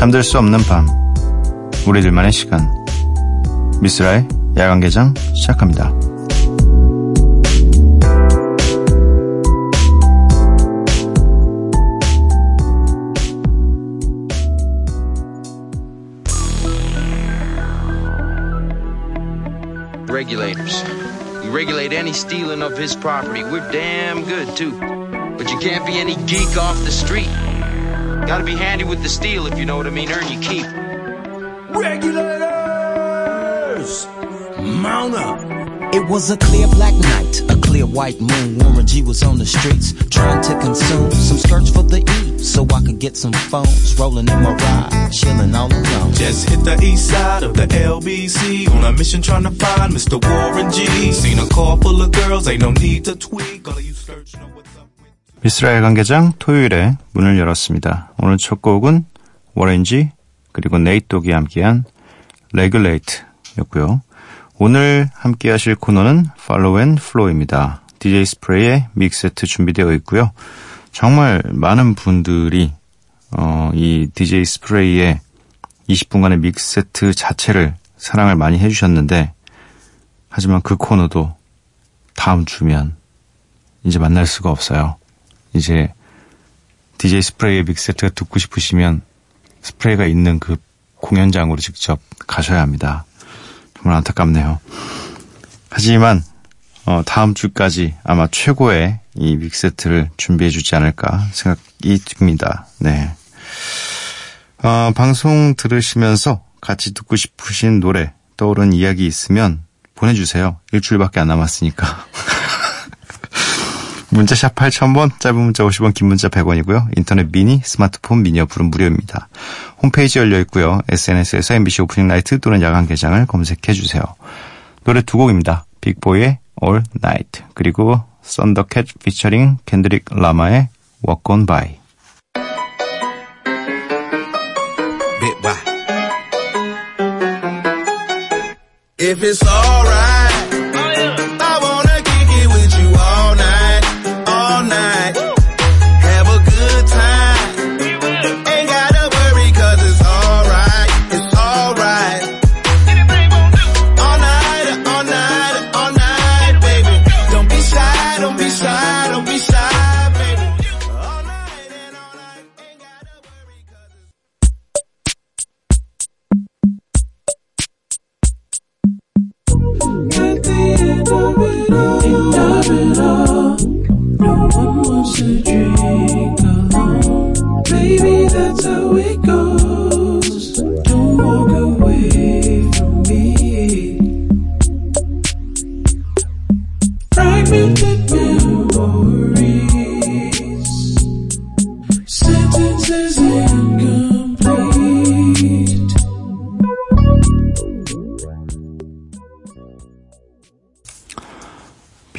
잠들 수 없는 밤 우리들만의 시간 미스라의 야간개장 시작합니다. regulators. We regulate any stealing of his property. We're damn good, too. But you can't be any geek off the street. Gotta be handy with the steel, if you know what I mean. Earn your keep. Regulators! Mount up! It was a clear black night, a clear white moon. Warren G was on the streets trying to consume some skirts for the E, so I could get some phones. Rolling in my ride, chilling all alone. Just hit the east side of the LBC on a mission trying to find Mr. Warren G. Seen a car full of girls, ain't no need to tweak. All of you search know what's up with. 미스라엘 관계장 토요일에 문을 열었습니다. 오늘 첫 곡은 워렌지 그리고 네이독이 함께한 레귤레이트였고요. 오늘 함께 하실 코너는 Follow and Flow입니다. DJ 스프레이의 믹세트 준비되어 있고요. 정말 많은 분들이 어, 이 DJ 스프레이의 20분간의 믹세트 자체를 사랑을 많이 해주셨는데 하지만 그 코너도 다음 주면 이제 만날 수가 없어요. 이제 DJ 스프레이의 믹세트가 듣고 싶으시면 스프레이가 있는 그 공연장으로 직접 가셔야 합니다. 정말 안타깝네요. 하지만 어, 다음 주까지 아마 최고의 이 믹세트를 준비해 주지 않을까 생각이 듭니다. 네. 어, 방송 들으시면서 같이 듣고 싶으신 노래 떠오른 이야기 있으면 보내주세요. 일주일밖에 안 남았으니까. 문자샵 8000번, 짧은 문자 50원, 긴 문자 100원이고요. 인터넷 미니, 스마트폰 미니 어플은 무료입니다. 홈페이지 열려 있고요. SNS에서 MBC Open Night 또는 야간 개장을 검색해 주세요. 노래 두 곡입니다. 빅보이의 All Night 그리고 썬더캣 피처링 켄드릭 라마의 Walk On By. If it's alright,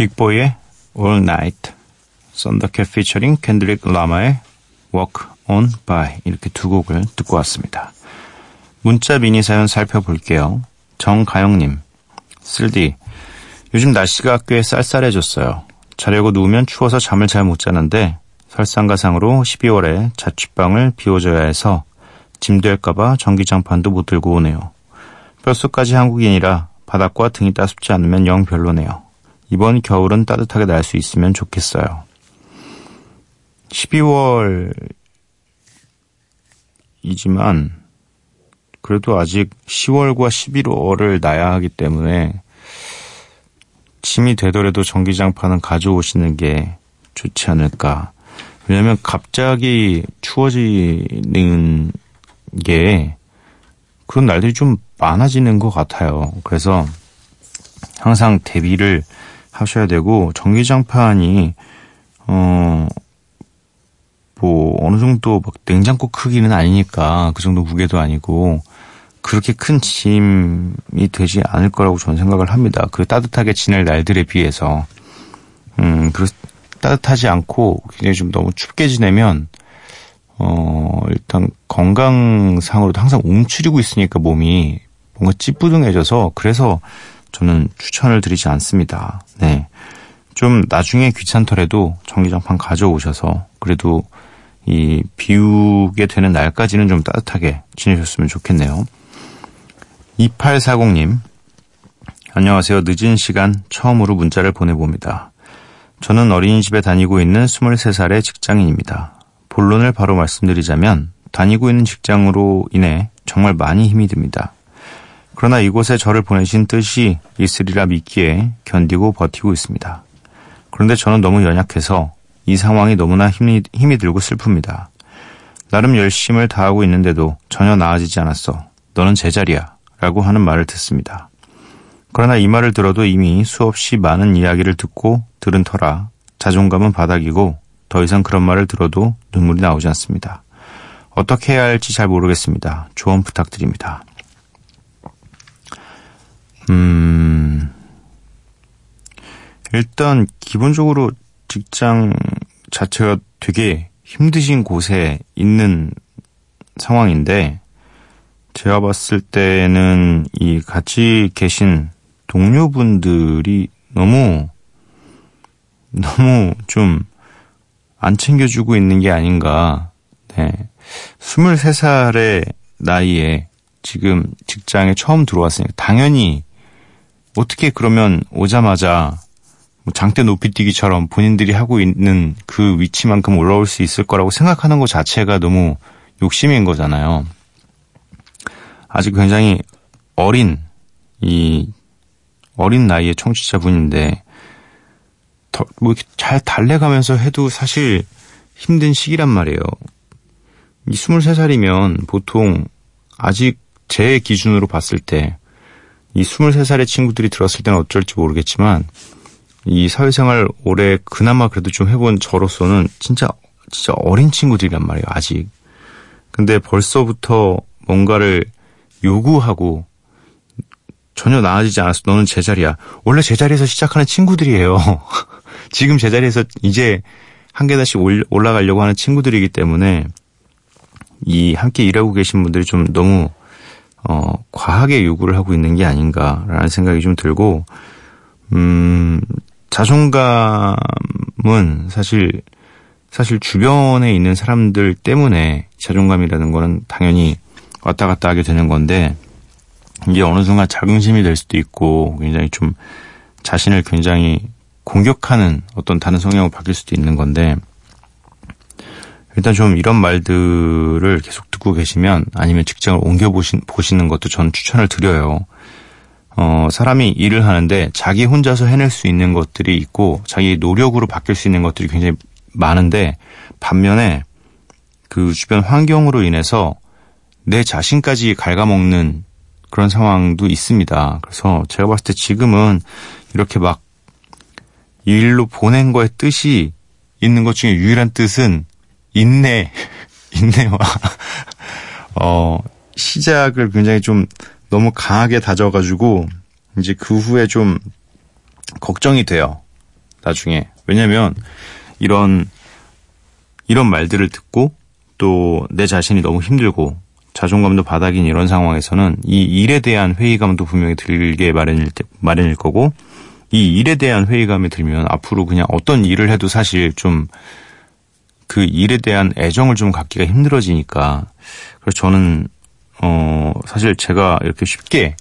빅보이의 All Night, 썬더캣 피처링 캔드릭 라마의 Walk On By 이렇게 두 곡을 듣고 왔습니다. 문자 미니 사연 살펴볼게요. 정가영님, 쓸디, 요즘 날씨가 꽤 쌀쌀해졌어요. 자려고 누우면 추워서 잠을 잘 못 자는데 설상가상으로 12월에 자취방을 비워줘야 해서 짐 될까봐 전기장판도 못 들고 오네요. 뼛속까지 한국인이라 바닥과 등이 따숩지 않으면 영 별로네요. 이번 겨울은 따뜻하게 날 수 있으면 좋겠어요. 12월이지만 그래도 아직 10월과 11월을 나야 하기 때문에 짐이 되더라도 전기장판은 가져오시는 게 좋지 않을까. 왜냐면 갑자기 추워지는 게 그런 날들이 좀 많아지는 것 같아요. 그래서 항상 대비를 하셔야 되고 전기장판이 어 뭐 어느 정도 막 냉장고 크기는 아니니까 그 정도 무게도 아니고 그렇게 큰 짐이 되지 않을 거라고 저는 생각을 합니다. 그 따뜻하게 지낼 날들에 비해서 음, 그 따뜻하지 않고 굉장히 좀 너무 춥게 지내면 어 일단 건강상으로도 항상 움츠리고 있으니까 몸이 뭔가 찌뿌둥해져서 그래서 저는 추천을 드리지 않습니다. 네. 좀 나중에 귀찮더라도 전기장판 가져오셔서 그래도 이 비우게 되는 날까지는 좀 따뜻하게 지내셨으면 좋겠네요. 2840님, 안녕하세요. 늦은 시간 처음으로 문자를 보내봅니다. 저는 어린이집에 다니고 있는 23살의 직장인입니다. 본론을 바로 말씀드리자면 다니고 있는 직장으로 인해 정말 많이 힘이 듭니다. 그러나 이곳에 저를 보내신 뜻이 있으리라 믿기에 견디고 버티고 있습니다. 그런데 저는 너무 연약해서 이 상황이 너무나 힘이, 힘이 들고 슬픕니다. 나름 열심을 다하고 있는데도 전혀 나아지지 않았어. 너는 제자리야. 라고 하는 말을 듣습니다. 그러나 이 말을 들어도 이미 수없이 많은 이야기를 듣고 들은 터라 자존감은 바닥이고 더 이상 그런 말을 들어도 눈물이 나오지 않습니다. 어떻게 해야 할지 잘 모르겠습니다. 조언 부탁드립니다. 음, 일단 기본적으로 직장 자체가 되게 힘드신 곳에 있는 상황인데 제가 봤을 때는 이 같이 계신 동료분들이 너무 너무 좀 안 챙겨주고 있는 게 아닌가. 네. 23살의 나이에 지금 직장에 처음 들어왔으니까 당연히 어떻게 그러면 오자마자 뭐 장대 높이뛰기처럼 본인들이 하고 있는 그 위치만큼 올라올 수 있을 거라고 생각하는 것 자체가 너무 욕심인 거잖아요. 아직 굉장히 어린 이 어린 나이의 청취자분인데 뭐잘 달래가면서 해도 사실 힘든 시기란 말이에요. 이 23살이면 보통 아직 제 기준으로 봤을 때 이 23살의 친구들이 들었을 때는 어쩔지 모르겠지만 이 사회생활 오래 그나마 그래도 좀 해본 저로서는 진짜 진짜 어린 친구들이란 말이에요. 아직. 근데 벌써부터 뭔가를 요구하고 전혀 나아지지 않았어. 너는 제자리야. 원래 제자리에서 시작하는 친구들이에요. 지금 제자리에서 이제 한 계단씩 올라가려고 하는 친구들이기 때문에 이 함께 일하고 계신 분들이 좀 너무 어 과하게 요구를 하고 있는 게 아닌가라는 생각이 좀 들고 음 자존감은 사실 사실 주변에 있는 사람들 때문에 자존감이라는 거는 당연히 왔다 갔다 하게 되는 건데 이게 어느 순간 자긍심이 될 수도 있고 굉장히 좀 자신을 굉장히 공격하는 어떤 다른 성향으로 바뀔 수도 있는 건데 일단 좀 이런 말들을 계속 듣고 계시면 아니면 직장을 옮겨 보시는 것도 전 추천을 드려요. 어, 사람이 일을 하는데 자기 혼자서 해낼 수 있는 것들이 있고 자기 노력으로 바뀔 수 있는 것들이 굉장히 많은데 반면에 그 주변 환경으로 인해서 내 자신까지 갉아먹는 그런 상황도 있습니다. 그래서 제가 봤을 때 지금은 이렇게 막 일로 보낸 거에 뜻이 있는 것 중에 유일한 뜻은 인내, 인내와, 어, 시작을 굉장히 좀 너무 강하게 다져가지고, 이제 그 후에 좀 걱정이 돼요. 나중에. 왜냐면, 이런, 이런 말들을 듣고, 또 내 자신이 너무 힘들고, 자존감도 바닥인 이런 상황에서는 이 일에 대한 회의감도 분명히 들게 마련일, 마련일 거고, 이 일에 대한 회의감이 들면 앞으로 그냥 어떤 일을 해도 사실 좀 그 일에 대한 애정을 좀 갖기가 힘들어지니까 그래서 저는 어 사실 제가 이렇게 쉽게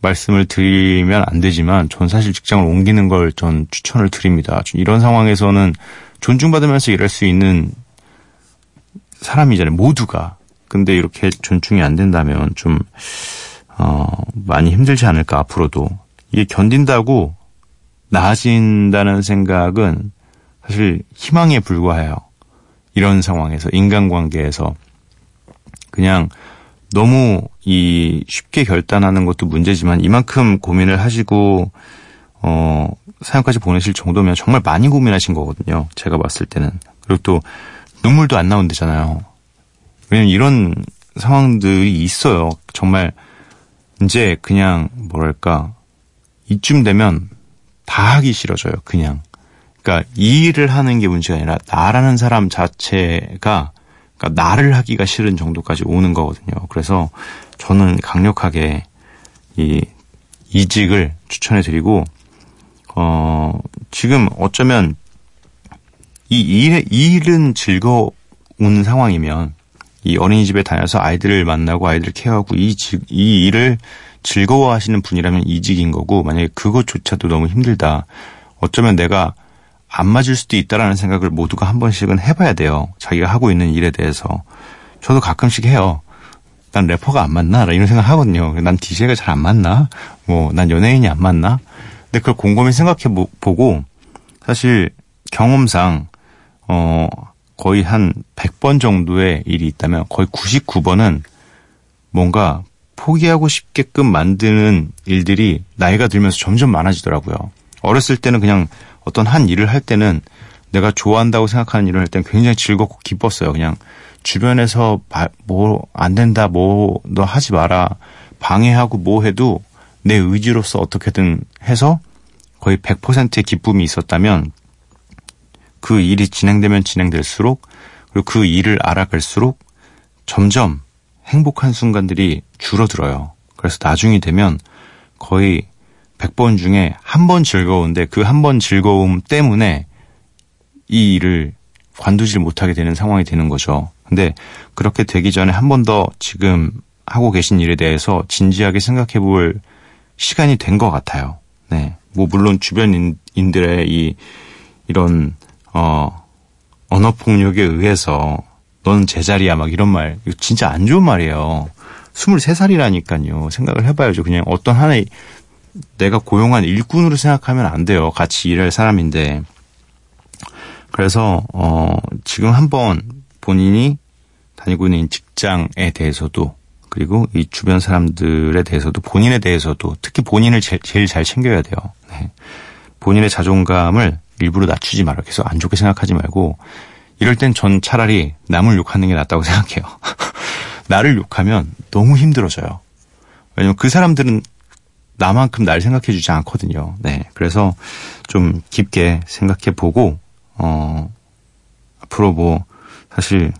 말씀을 드리면 안 되지만 전 사실 직장을 옮기는 걸 전 추천을 드립니다. 이런 상황에서는 존중받으면서 일할 수 있는 사람이잖아요. 모두가. 근데 이렇게 존중이 안 된다면 좀 어, 많이 힘들지 않을까 앞으로도 이게 견딘다고 나아진다는 생각은 사실 희망에 불과해요. 이런 상황에서 인간관계에서 그냥 너무 이 쉽게 결단하는 것도 문제지만 이만큼 고민을 하시고 어 사연까지 보내실 정도면 정말 많이 고민하신 거거든요. 제가 봤을 때는 그리고 또 눈물도 안 나온대잖아요. 왜냐면 이런 상황들이 있어요. 정말 이제 그냥 뭐랄까 이쯤 되면 다 하기 싫어져요. 그냥. 그러니까 이 일을 하는 게 문제가 아니라 나라는 사람 자체가 그러니까 나를 하기가 싫은 정도까지 오는 거거든요. 그래서 저는 강력하게 이 이직을 추천해 드리고 어 지금 어쩌면 이 일, 이 일은 즐거 오는 상황이면 이 어린이집에 다녀서 아이들을 만나고 아이들을 케어하고 이, 지- 이 일을 즐거워하시는 분이라면 이직인 거고 만약에 그것조차도 너무 힘들다. 어쩌면 내가 안 맞을 수도 있다라는 생각을 모두가 한 번씩은 해봐야 돼요. 자기가 하고 있는 일에 대해서. 저도 가끔씩 해요. 난 래퍼가 안 맞나? 이런 생각 하거든요. 난 DJ가 잘 안 맞나? 뭐, 난 연예인이 안 맞나? 근데 그걸 곰곰이 생각해 보- 보고, 사실 경험상, 어, 거의 한 100번 정도의 일이 있다면 거의 99번은 뭔가 포기하고 싶게끔 만드는 일들이 나이가 들면서 점점 많아지더라고요. 어렸을 때는 그냥 어떤 한 일을 할 때는 내가 좋아한다고 생각하는 일을 할 때는 굉장히 즐겁고 기뻤어요. 그냥 주변에서 뭐 안 된다, 뭐 너 하지 마라, 방해하고 뭐 해도 내 의지로서 어떻게든 해서 거의 100%의 기쁨이 있었다면 그 일이 진행되면 진행될수록 그리고 그 일을 알아갈수록 점점 행복한 순간들이 줄어들어요. 그래서 나중이 되면 거의 100번 중에 한 번 즐거운데 그 한 번 즐거움 때문에 이 일을 관두질 못하게 되는 상황이 되는 거죠. 근데 그렇게 되기 전에 한 번 더 지금 하고 계신 일에 대해서 진지하게 생각해 볼 시간이 된 것 같아요. 네. 뭐, 물론 주변인들의 이, 이런, 어, 언어폭력에 의해서 너는 제자리야 막 이런 말, 이거 진짜 안 좋은 말이에요. 23살이라니까요. 생각을 해봐야죠. 그냥 어떤 하나의 내가 고용한 일꾼으로 생각하면 안 돼요. 같이 일할 사람인데. 그래서, 어, 지금 한번 본인이 다니고 있는 직장에 대해서도 그리고 이 주변 사람들에 대해서도 본인에 대해서도 특히 본인을 제, 제일 잘 챙겨야 돼요. 네. 본인의 자존감을 일부러 낮추지 말아요. 계속 안 좋게 생각하지 말고 이럴 땐 전 차라리 남을 욕하는 게 낫다고 생각해요. 나를 욕하면 너무 힘들어져요. 왜냐면 그 사람들은 나만큼 날 생각해 주지 않거든요. 네. 그래서 좀 깊게 생각해 보고, 어, 앞으로 뭐, 사실,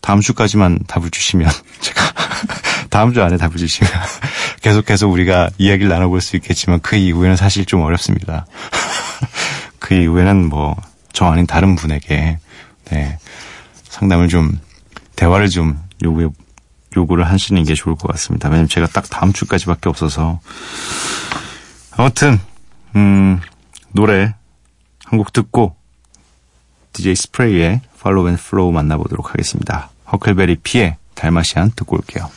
다음 주까지만 답을 주시면, 제가, 다음 주 안에 답을 주시면, 계속해서 우리가 이야기를 나눠볼 수 있겠지만, 그 이후에는 사실 좀 어렵습니다. 그 이후에는 뭐, 저 아닌 다른 분에게, 네, 상담을 좀, 대화를 좀 요구해, 요구를 하시는 게 좋을 것 같습니다. 왜냐면 제가 딱 다음 주까지밖에 없어서. 아무튼, 음, 노래 한 곡 듣고 DJ 스프레이의 Follow and Flow 만나보도록 하겠습니다. 허클베리 피의 달마시안 듣고 올게요.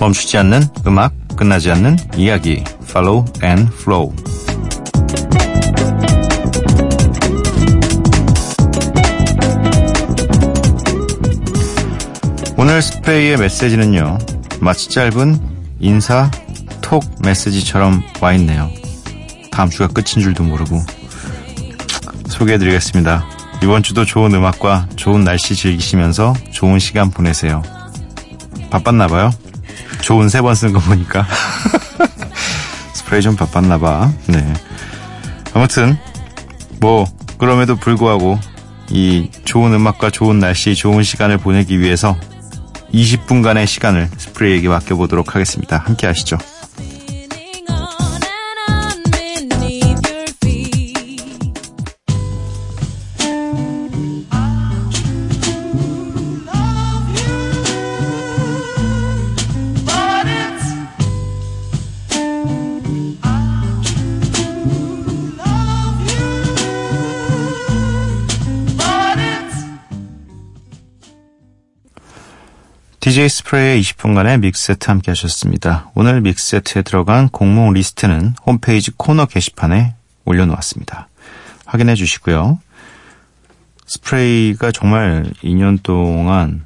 멈추지 않는 음악, 끝나지 않는 이야기. Follow and Flow. 오늘 스프레이의 메시지는요, 마치 짧은 인사 톡 메시지처럼 와 있네요. 다음 주가 끝인 줄도 모르고. 소개해드리겠습니다. 이번 주도 좋은 음악과 좋은 날씨 즐기시면서 좋은 시간 보내세요. 바빴나봐요? 좋은 세 번 쓴 거 보니까. 스프레이 좀 바빴나 봐. 네. 아무튼, 뭐, 그럼에도 불구하고, 이 좋은 음악과 좋은 날씨, 좋은 시간을 보내기 위해서 20분간의 시간을 스프레이에게 맡겨보도록 하겠습니다. 함께 하시죠. 스프레이의 20분간의 mix set 함께 하셨습니다. 오늘 mix set에 들어간 곡목 리스트는 홈페이지 코너 게시판에 올려놓았습니다. 확인해 주시고요. 스프레이가 정말 2년 동안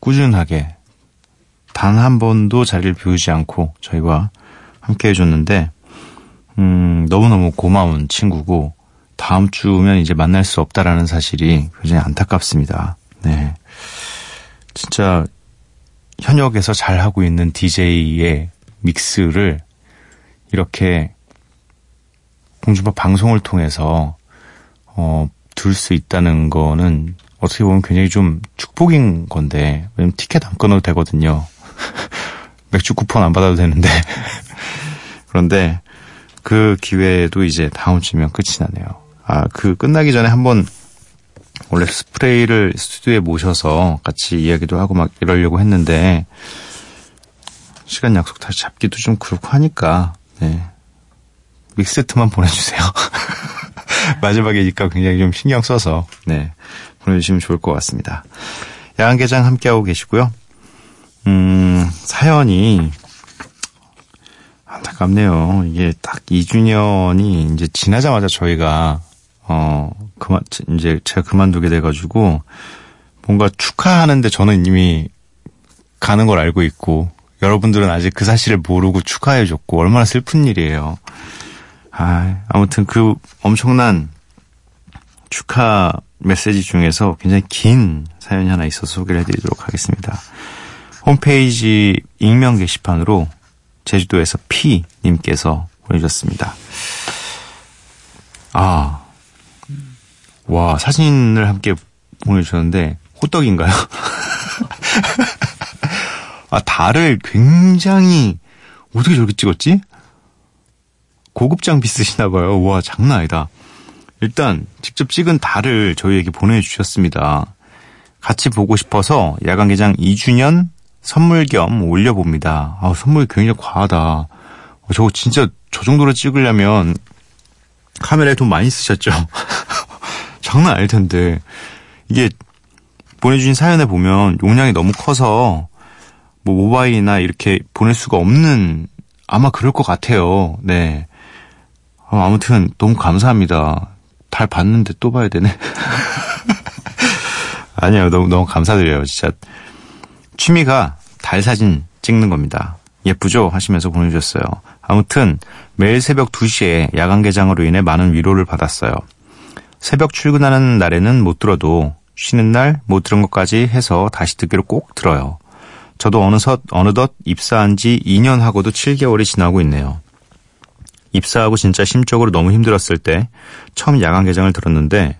꾸준하게 단 한 번도 자리를 비우지 않고 저희와 함께 해줬는데, 음, 너무너무 고마운 친구고, 다음 주면 이제 만날 수 없다라는 사실이 굉장히 안타깝습니다. 네. 진짜 현역에서 잘 하고 있는 DJ의 믹스를 이렇게 공중파 방송을 통해서 어, 둘 수 있다는 거는 어떻게 보면 굉장히 좀 축복인 건데 왜냐면 티켓 안 끊어도 되거든요. 맥주 쿠폰 안 받아도 되는데 그런데 그 기회도 이제 다음 주면 끝이 나네요. 아, 그 끝나기 전에 한번 원래 스프레이를 스튜디오에 모셔서 같이 이야기도 하고 막 이러려고 했는데 시간 약속 다시 잡기도 좀 그렇고 하니까 네. 믹세트만 보내주세요. 마지막이니까 굉장히 좀 신경 써서 네 보내주시면 좋을 것 같습니다. 야간개장 함께하고 계시고요. 음 사연이 안타깝네요. 이게 딱 2주년이 이제 지나자마자 저희가 어 그만 이제 제가 그만두게 돼가지고 뭔가 축하하는데 저는 이미 가는 걸 알고 있고 여러분들은 아직 그 사실을 모르고 축하해줬고 얼마나 슬픈 일이에요. 아, 아무튼 그 엄청난 축하 메시지 중에서 굉장히 긴 사연이 하나 있어서 소개를 해드리도록 하겠습니다. 홈페이지 익명 게시판으로 제주도에서 P님께서 보내주셨습니다. 아, 와, 사진을 함께 보내주셨는데, 호떡인가요? 아, 달을 굉장히, 어떻게 저렇게 찍었지? 고급 장비 쓰시나 봐요. 와, 장난 아니다. 일단 직접 찍은 달을 저희에게 보내주셨습니다. 같이 보고 싶어서 야간개장 2주년 선물 겸 올려봅니다. 아, 선물이 굉장히 과하다. 어, 저거 진짜 저 정도로 찍으려면 카메라에 돈 많이 쓰셨죠? 장난 아닐 텐데. 이게 보내주신 사연에 보면 용량이 너무 커서 뭐 모바일이나 이렇게 보낼 수가 없는 아마 그럴 것 같아요. 네. 어, 아무튼 너무 감사합니다. 달 봤는데 또 봐야 되네. 아니요, 너무 너무 감사드려요. 진짜 취미가 달 사진 찍는 겁니다. 예쁘죠? 하시면서 보내주셨어요. 아무튼 매일 새벽 2시에 야간 개장으로 인해 많은 위로를 받았어요. 새벽 출근하는 날에는 못 들어도 쉬는 날 못 들은 것까지 해서 다시 듣기로 꼭 들어요. 저도 어느덧, 어느덧 입사한 지 2년 하고도 7개월이 지나고 있네요. 입사하고 진짜 심적으로 너무 힘들었을 때 처음 야간 개장을 들었는데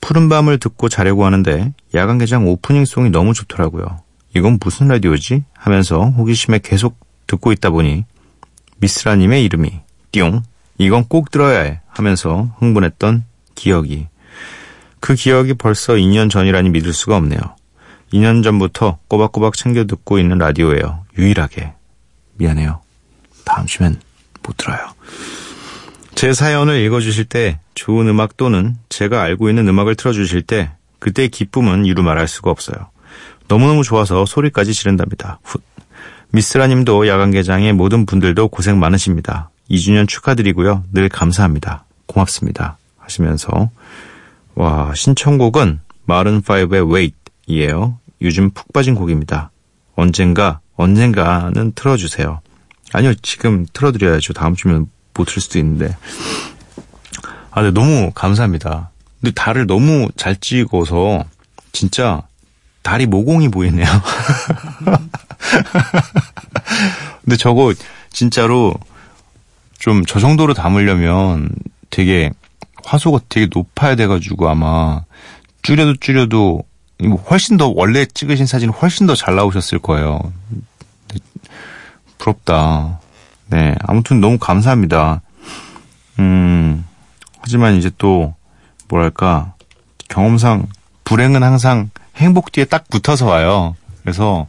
푸른 밤을 듣고 자려고 하는데 야간 개장 오프닝 송이 너무 좋더라고요. 이건 무슨 라디오지? 하면서 호기심에 계속 듣고 있다 보니 미스라님의 이름이 띠용 이건 꼭 들어야 해 하면서 흥분했던 기억이 그 기억이 벌써 2년 전이라니 믿을 수가 없네요. 2년 전부터 꼬박꼬박 챙겨 듣고 있는 라디오예요. 유일하게. 미안해요. 다음 주면 못 들어요. 제 사연을 읽어주실 때 좋은 음악 또는 제가 알고 있는 음악을 틀어주실 때 그때의 기쁨은 이루 말할 수가 없어요. 너무너무 좋아서 소리까지 지른답니다. 훗. 미스라님도 야간 개장의 모든 분들도 고생 많으십니다. 2주년 축하드리고요. 늘 감사합니다. 고맙습니다. 하시면서 와 신청곡은 마른5의 Wait이에요. 요즘 푹 빠진 곡입니다. 언젠가 언젠가는 틀어주세요. 아니요 지금 틀어드려야죠. 다음 주면 못 틀 수도 있는데 아 근데 너무 감사합니다. 근데 달을 너무 잘 찍어서 진짜 달이 모공이 보이네요. 근데 저거 진짜로 좀 저 정도로 담으려면 되게 화소가 되게 높아야 돼가지고 아마 줄여도 줄여도 뭐 훨씬 더 원래 찍으신 사진은 훨씬 더 잘 나오셨을 거예요. 부럽다. 네, 아무튼 너무 감사합니다. 음, 하지만 이제 또 뭐랄까 경험상 불행은 항상 행복 뒤에 딱 붙어서 와요. 그래서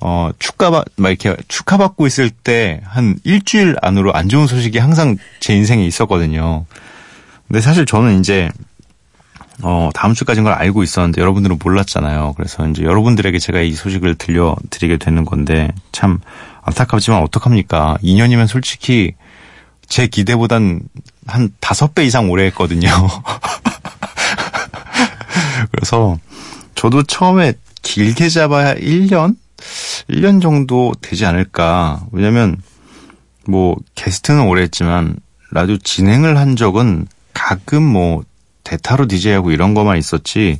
어 축하받 막 이렇게 축하받고 있을 때 한 일주일 안으로 안 좋은 소식이 항상 제 인생에 있었거든요. 근데 사실 저는 이제 어 다음 주까지인 걸 알고 있었는데 여러분들은 몰랐잖아요. 그래서 이제 여러분들에게 제가 이 소식을 들려드리게 되는 건데 참 안타깝지만 어떡합니까? 2년이면 솔직히 제 기대보단 한 다섯 배 이상 오래 했거든요. 그래서 저도 처음에 길게 잡아야 1년 1년 정도 되지 않을까. 왜냐면, 뭐, 게스트는 오래 했지만, 라디오 진행을 한 적은 가끔 뭐, 대타로 DJ하고 이런 거만 있었지,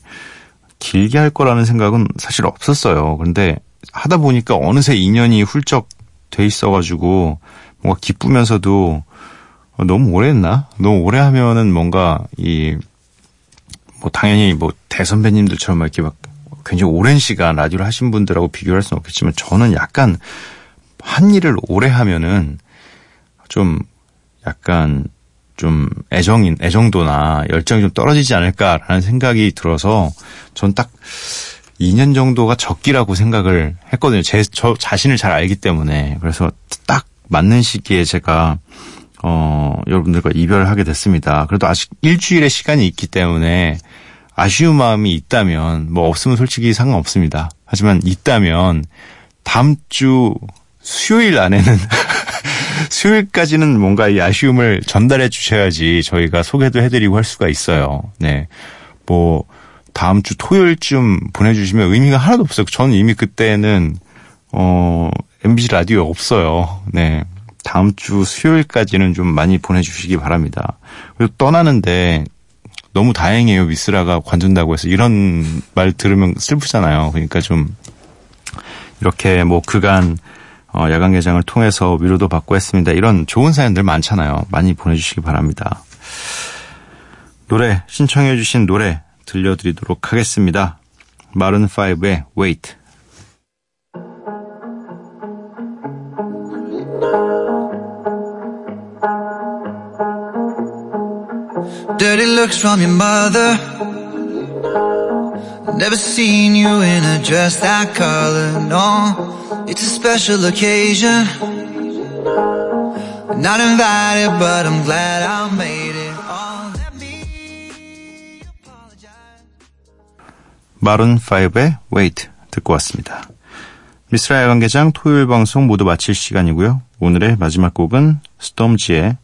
길게 할 거라는 생각은 사실 없었어요. 근데 하다 보니까 어느새 2년이 훌쩍 돼 있어가지고, 뭔가 기쁘면서도, 어, 너무 오래 했나? 너무 오래 하면은 뭔가, 이, 뭐, 당연히 뭐, 대선배님들처럼 막 이렇게 막, 굉장히 오랜 시간 라디오를 하신 분들하고 비교할 수는 없겠지만, 저는 약간, 한 일을 오래 하면은, 좀, 약간, 좀, 애정인, 애정도나 열정이 좀 떨어지지 않을까라는 생각이 들어서, 전 딱, 2년 정도가 적기라고 생각을 했거든요. 제, 저 자신을 잘 알기 때문에. 그래서 딱 맞는 시기에 제가, 어, 여러분들과 이별하게 됐습니다. 그래도 아직 일주일의 시간이 있기 때문에 아쉬운 마음이 있다면, 뭐 없으면 솔직히 상관없습니다. 하지만 있다면, 다음 주 수요일 안에는, 수요일까지는 뭔가 이 아쉬움을 전달해 주셔야지 저희가 소개도 해드리고 할 수가 있어요. 네. 뭐, 다음 주 토요일쯤 보내주시면 의미가 하나도 없어요. 저는 이미 그때는, 어, MBC 라디오 없어요. 네. 다음 주 수요일까지는 좀 많이 보내주시기 바랍니다. 그리고 떠나는데 너무 다행이에요. 미스라가 관둔다고 해서 이런 말 들으면 슬프잖아요. 그러니까 좀 이렇게 뭐 그간 어, 야간 개장을 통해서 위로도 받고 했습니다. 이런 좋은 사연들 많잖아요. 많이 보내주시기 바랍니다. 노래 신청해주신 노래 들려드리도록 하겠습니다. 마른 5의 Wait. Dirty. Never seen you in a dress that color. No, it's a special occasion. Not invited, but I'm glad I made it. Oh, let me apologize. 마룬 5의 Wait 듣고 왔습니다. 미스라 야간개장 토요일 방송 모두 마칠 시간이고요. 오늘의 마지막 곡은 스톰지의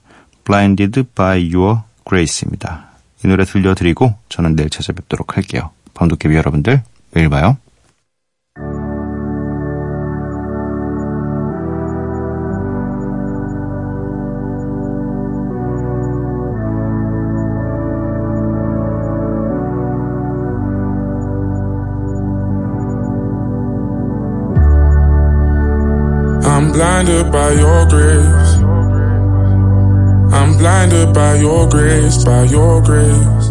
Blinded by Your Grace입니다. 이 노래 들려드리고 저는 내일 찾아뵙도록 할게요. 밤도깨비 여러분들 매일 봐요. I'm blinded by your grace. I'm blinded by your grace, by your grace.